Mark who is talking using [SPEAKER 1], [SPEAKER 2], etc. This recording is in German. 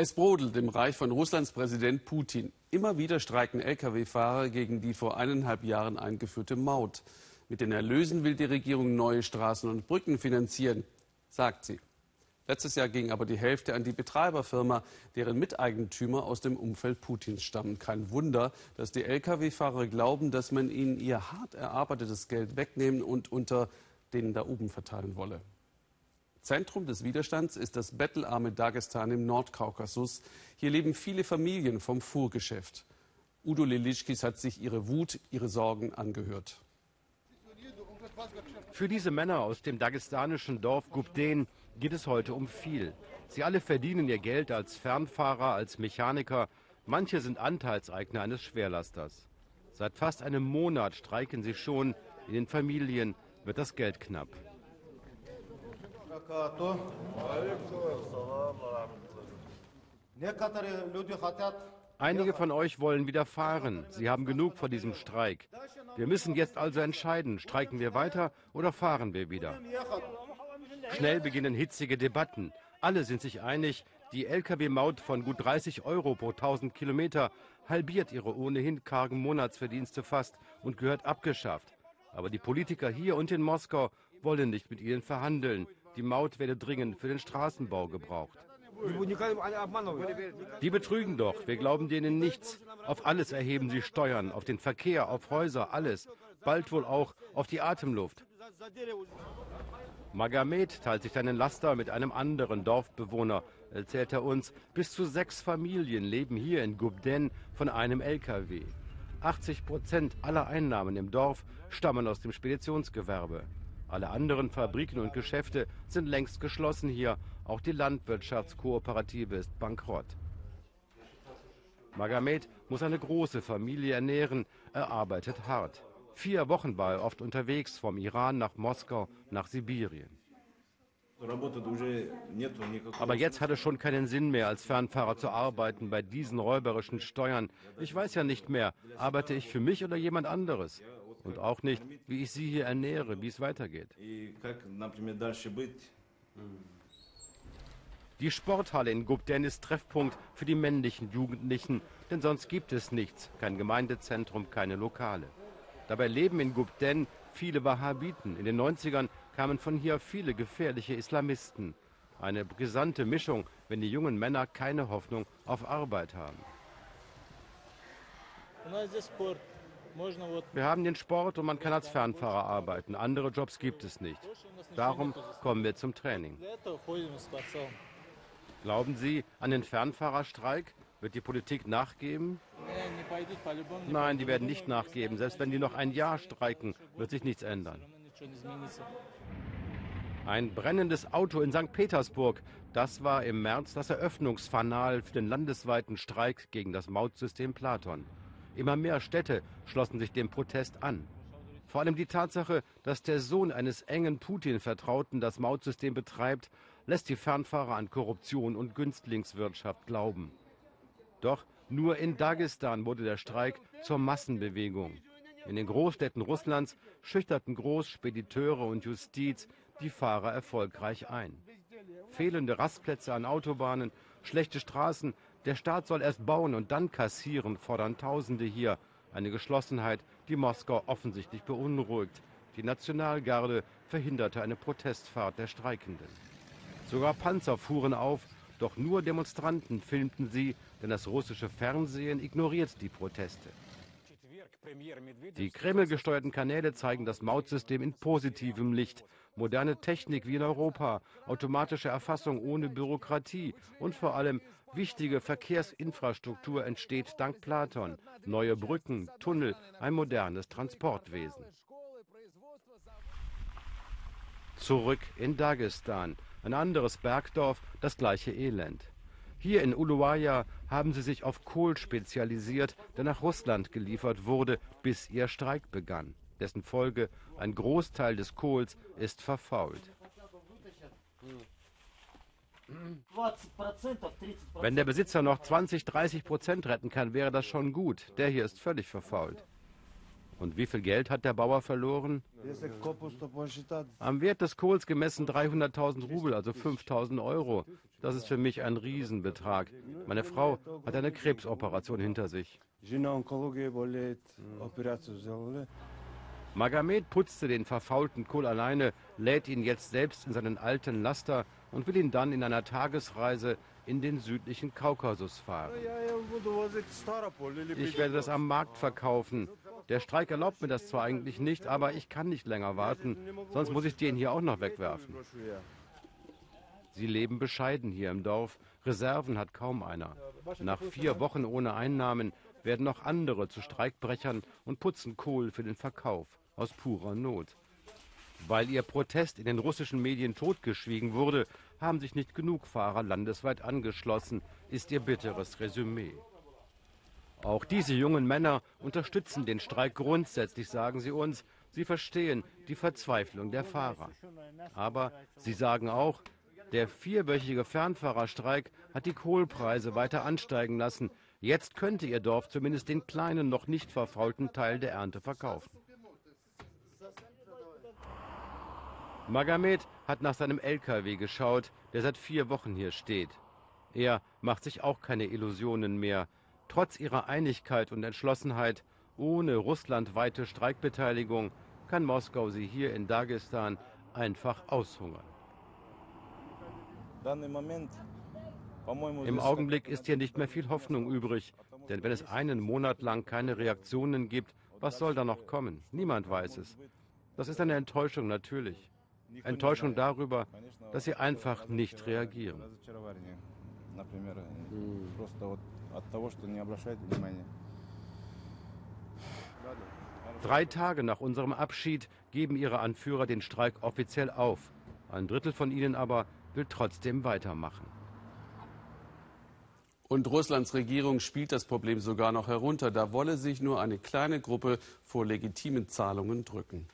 [SPEAKER 1] Es brodelt im Reich von Russlands Präsident Putin. Immer wieder streiken Lkw-Fahrer gegen die vor eineinhalb Jahren eingeführte Maut. Mit den Erlösen will die Regierung neue Straßen und Brücken finanzieren, sagt sie. Letztes Jahr ging aber die Hälfte an die Betreiberfirma, deren Miteigentümer aus dem Umfeld Putins stammen. Kein Wunder, dass die Lkw-Fahrer glauben, dass man ihnen ihr hart erarbeitetes Geld wegnehmen und unter denen da oben verteilen wolle. Zentrum des Widerstands ist das bettelarme Dagestan im Nordkaukasus. Hier leben viele Familien vom Fuhrgeschäft. Udo Lilischkis hat sich ihre Wut, ihre Sorgen angehört.
[SPEAKER 2] Für diese Männer aus dem dagestanischen Dorf Gubden geht es heute um viel. Sie alle verdienen ihr Geld als Fernfahrer, als Mechaniker. Manche sind Anteilseigner eines Schwerlasters. Seit fast einem Monat streiken sie schon. In den Familien wird das Geld knapp. Einige von euch wollen wieder fahren. Sie haben genug von diesem Streik. Wir müssen jetzt also entscheiden, streiken wir weiter oder fahren wir wieder. Schnell beginnen hitzige Debatten. Alle sind sich einig, die Lkw-Maut von gut 30 Euro pro 1000 Kilometer halbiert ihre ohnehin kargen Monatsverdienste fast und gehört abgeschafft. Aber die Politiker hier und in Moskau wollen nicht mit ihnen verhandeln. Die Maut werde dringend für den Straßenbau gebraucht. Die betrügen doch, wir glauben denen nichts. Auf alles erheben sie Steuern, auf den Verkehr, auf Häuser, alles. Bald wohl auch auf die Atemluft. Magamed teilt sich seinen Laster mit einem anderen Dorfbewohner, erzählt er uns. Bis zu sechs Familien leben hier in Gubden von einem LKW. 80 Prozent aller Einnahmen im Dorf stammen aus dem Speditionsgewerbe. Alle anderen Fabriken und Geschäfte sind längst geschlossen hier. Auch die Landwirtschaftskooperative ist bankrott. Magamed muss eine große Familie ernähren. Er arbeitet hart. Vier Wochen war er oft unterwegs, vom Iran nach Moskau, nach Sibirien. Aber jetzt hat es schon keinen Sinn mehr, als Fernfahrer zu arbeiten bei diesen räuberischen Steuern. Ich weiß ja nicht mehr, arbeite ich für mich oder jemand anderes? Und auch nicht, wie ich sie hier ernähre, wie es weitergeht. Die Sporthalle in Gubden ist Treffpunkt für die männlichen Jugendlichen, denn sonst gibt es nichts, kein Gemeindezentrum, keine Lokale. Dabei leben in Gubden viele Wahhabiten. In den 90ern kamen von hier viele gefährliche Islamisten. Eine brisante Mischung, wenn die jungen Männer keine Hoffnung auf Arbeit haben. Wir haben den Sport und man kann als Fernfahrer arbeiten. Andere Jobs gibt es nicht. Darum kommen wir zum Training. Glauben Sie an den Fernfahrerstreik? Wird die Politik nachgeben? Nein, die werden nicht nachgeben. Selbst wenn die noch ein Jahr streiken, wird sich nichts ändern. Ein brennendes Auto in St. Petersburg. Das war im März das Eröffnungsfanal für den landesweiten Streik gegen das Mautsystem Platon. Immer mehr Städte schlossen sich dem Protest an. Vor allem die Tatsache, dass der Sohn eines engen Putin-Vertrauten das Mautsystem betreibt, lässt die Fernfahrer an Korruption und Günstlingswirtschaft glauben. Doch nur in Dagestan wurde der Streik zur Massenbewegung. In den Großstädten Russlands schüchterten Großspediteure und Justiz die Fahrer erfolgreich ein. Fehlende Rastplätze an Autobahnen, schlechte Straßen, der Staat soll erst bauen und dann kassieren, fordern Tausende hier. Eine Geschlossenheit, die Moskau offensichtlich beunruhigt. Die Nationalgarde verhinderte eine Protestfahrt der Streikenden. Sogar Panzer fuhren auf, doch nur Demonstranten filmten sie, denn das russische Fernsehen ignoriert die Proteste. Die Kreml-gesteuerten Kanäle zeigen das Mautsystem in positivem Licht. Moderne Technik wie in Europa, automatische Erfassung ohne Bürokratie und vor allem wichtige Verkehrsinfrastruktur entsteht dank Platon. Neue Brücken, Tunnel, ein modernes Transportwesen. Zurück in Dagestan, ein anderes Bergdorf, das gleiche Elend. Hier in Uluwaya haben sie sich auf Kohl spezialisiert, der nach Russland geliefert wurde, bis ihr Streik begann. Dessen Folge, ein Großteil des Kohls ist verfault. Wenn der Besitzer noch 20, 30 Prozent retten kann, wäre das schon gut. Der hier ist völlig verfault. Und wie viel Geld hat der Bauer verloren? Am Wert des Kohls gemessen 300.000 Rubel, also 5.000 Euro. Das ist für mich ein Riesenbetrag. Meine Frau hat eine Krebsoperation hinter sich. Magomed putzte den verfaulten Kohl alleine, lädt ihn jetzt selbst in seinen alten Laster und will ihn dann in einer Tagesreise in den südlichen Kaukasus fahren. Ich werde das am Markt verkaufen. Der Streik erlaubt mir das zwar eigentlich nicht, aber ich kann nicht länger warten, sonst muss ich den hier auch noch wegwerfen. Sie leben bescheiden hier im Dorf. Reserven hat kaum einer. Nach vier Wochen ohne Einnahmen werden noch andere zu Streikbrechern und putzen Kohl für den Verkauf aus purer Not. Weil ihr Protest in den russischen Medien totgeschwiegen wurde, haben sich nicht genug Fahrer landesweit angeschlossen, ist ihr bitteres Resümee. Auch diese jungen Männer unterstützen den Streik grundsätzlich, sagen sie uns. Sie verstehen die Verzweiflung der Fahrer. Aber sie sagen auch, der vierwöchige Fernfahrerstreik hat die Kohlpreise weiter ansteigen lassen. Jetzt könnte ihr Dorf zumindest den kleinen, noch nicht verfaulten Teil der Ernte verkaufen. Magomed hat nach seinem LKW geschaut, der seit vier Wochen hier steht. Er macht sich auch keine Illusionen mehr. Trotz ihrer Einigkeit und Entschlossenheit, ohne russlandweite Streikbeteiligung, kann Moskau sie hier in Dagestan einfach aushungern. Im Augenblick ist hier nicht mehr viel Hoffnung übrig, denn wenn es einen Monat lang keine Reaktionen gibt, was soll da noch kommen? Niemand weiß es. Das ist eine Enttäuschung natürlich. Enttäuschung darüber, dass sie einfach nicht reagieren. Drei Tage nach unserem Abschied geben ihre Anführer den Streik offiziell auf. Ein Drittel von ihnen aber will trotzdem weitermachen.
[SPEAKER 1] Und Russlands Regierung spielt das Problem sogar noch herunter. Da wolle sich nur eine kleine Gruppe vor legitimen Zahlungen drücken.